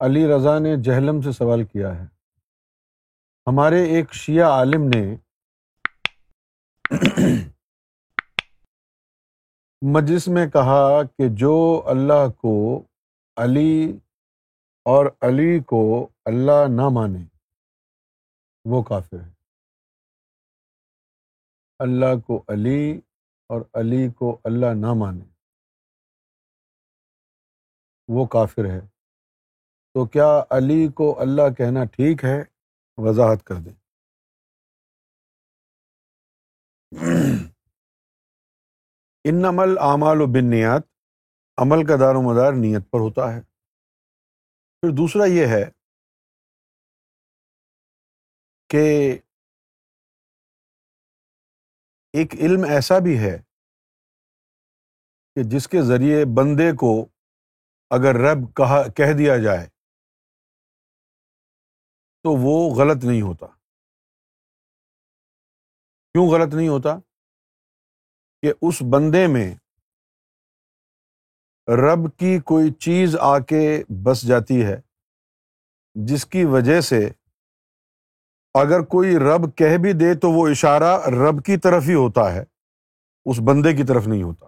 علی رضا نے جہلم سے سوال کیا ہے۔ ہمارے ایک شیعہ عالم نے مجلس میں کہا کہ جو اللہ کو علی اور علی کو اللہ نہ مانے، وہ کافر ہے۔ اللہ کو علی اور علی کو اللہ نہ مانے، وہ کافر ہے۔ تو کیا علی کو اللہ کہنا ٹھیک ہے؟ وضاحت کر دیں۔ ان عمل اعمال و بنیات عمل کا دار و مدار نیت پر ہوتا ہے۔ پھر دوسرا یہ ہے کہ ایک علم ایسا بھی ہے کہ جس کے ذریعے بندے کو اگر رب کہا، کہہ دیا جائے تو وہ غلط نہیں ہوتا۔ کیوں غلط نہیں ہوتا؟ کہ اس بندے میں رب کی کوئی چیز آ کے بس جاتی ہے، جس کی وجہ سے اگر کوئی رب کہہ بھی دے تو وہ اشارہ رب کی طرف ہی ہوتا ہے، اس بندے کی طرف نہیں ہوتا۔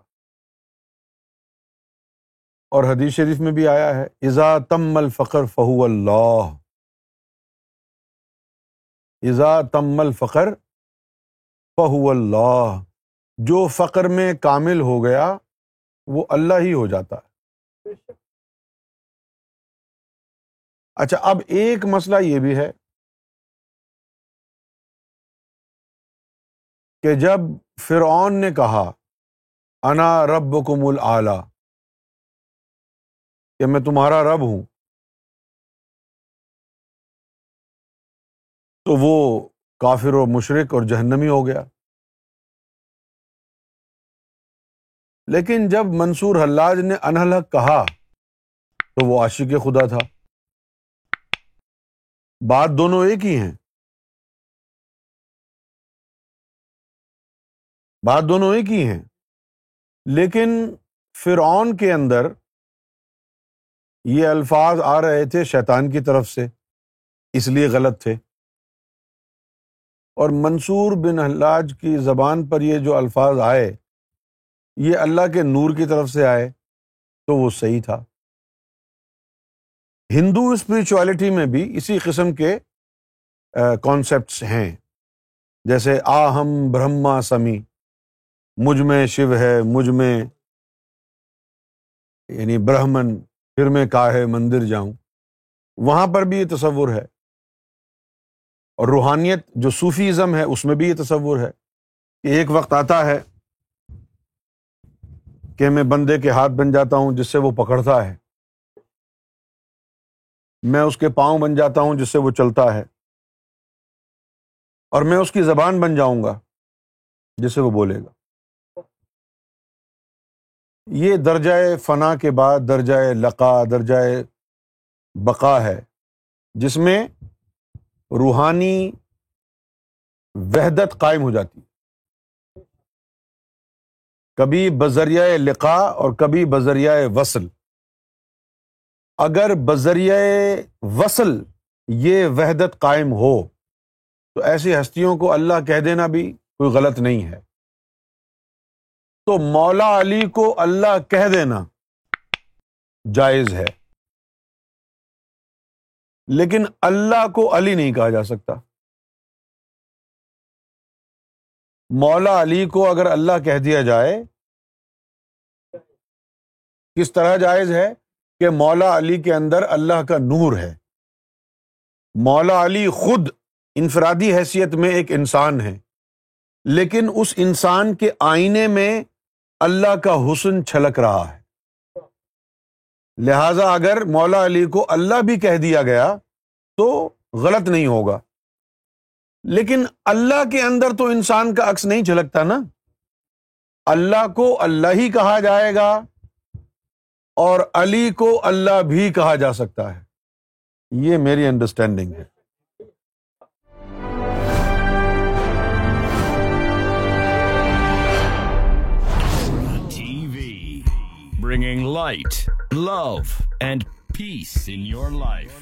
اور حدیث شریف میں بھی آیا ہے ازا تم الفقر فہو اللہ ازا تم الفقر فہو اللہ جو فقر میں کامل ہو گیا، وہ اللہ ہی ہو جاتا ہے۔ اچھا اب ایک مسئلہ یہ بھی ہے کہ جب فرعون نے کہا، انا رب کو مل کہ میں تمہارا رب ہوں تو وہ کافر و مشرق اور جہنمی ہو گیا۔ لیکن جب منصور حلاج نے انحلق کہا تو وہ عاشق خدا تھا۔ بات دونوں ایک ہی ہیں۔ بات دونوں ایک ہی ہیں۔ لیکن فرعون کے اندر یہ الفاظ آ رہے تھے شیطان کی طرف سے، اس لیے غلط تھے۔ اور منصور بن حلاج کی زبان پر یہ جو الفاظ آئے، یہ اللہ کے نور کی طرف سے آئے، تو وہ صحیح تھا۔ ہندو اسپرچویلٹی میں بھی اسی قسم کے کانسیپٹس ہیں۔ جیسے آ ہم برہما سمی، مجھ میں شیو ہے، مجھ میں یعنی برہمن، پھر میں کا ہے مندر جاؤں۔ وہاں پر بھی یہ تصور ہے۔ اور روحانیت جو صوفیزم ہے، اس میں بھی یہ تصور ہے کہ ایک وقت آتا ہے کہ میں بندے کے ہاتھ بن جاتا ہوں جس سے وہ پکڑتا ہے۔ میں اس کے پاؤں بن جاتا ہوں جس سے وہ چلتا ہے۔ اور میں اس کی زبان بن جاؤں گا جس سے وہ بولے گا۔ یہ درجۂ فنا کے بعد درجۂ لقا درجۂ بقا ہے، جس میں روحانی وحدت قائم ہو جاتی ہے۔ کبھی بذریعہ لقا اور کبھی بذریعہ وصل۔ اگر بذریعہ وصل یہ وحدت قائم ہو، تو ایسی ہستیوں کو اللہ کہہ دینا بھی کوئی غلط نہیں ہے۔ تو مولا علی کو اللہ کہہ دینا جائز ہے۔ لیکن اللہ کو علی نہیں کہا جا سکتا۔ مولا علی کو اگر اللہ کہہ دیا جائے، کس طرح جائز ہے کہ مولا علی کے اندر اللہ کا نور ہے؟ مولا علی خود انفرادی حیثیت میں ایک انسان ہے لیکن اس انسان کے آئینے میں اللہ کا حسن چھلک رہا ہے۔ لہذا اگر مولا علی کو اللہ بھی کہہ دیا گیا تو غلط نہیں ہوگا۔ لیکن اللہ کے اندر تو انسان کا عکس نہیں جھلکتا نا۔ اللہ کو اللہ ہی کہا جائے گا اور علی کو اللہ بھی کہا جا سکتا ہے۔ یہ میری انڈرسٹینڈنگ ہے۔ bringing light, love, and peace in your life.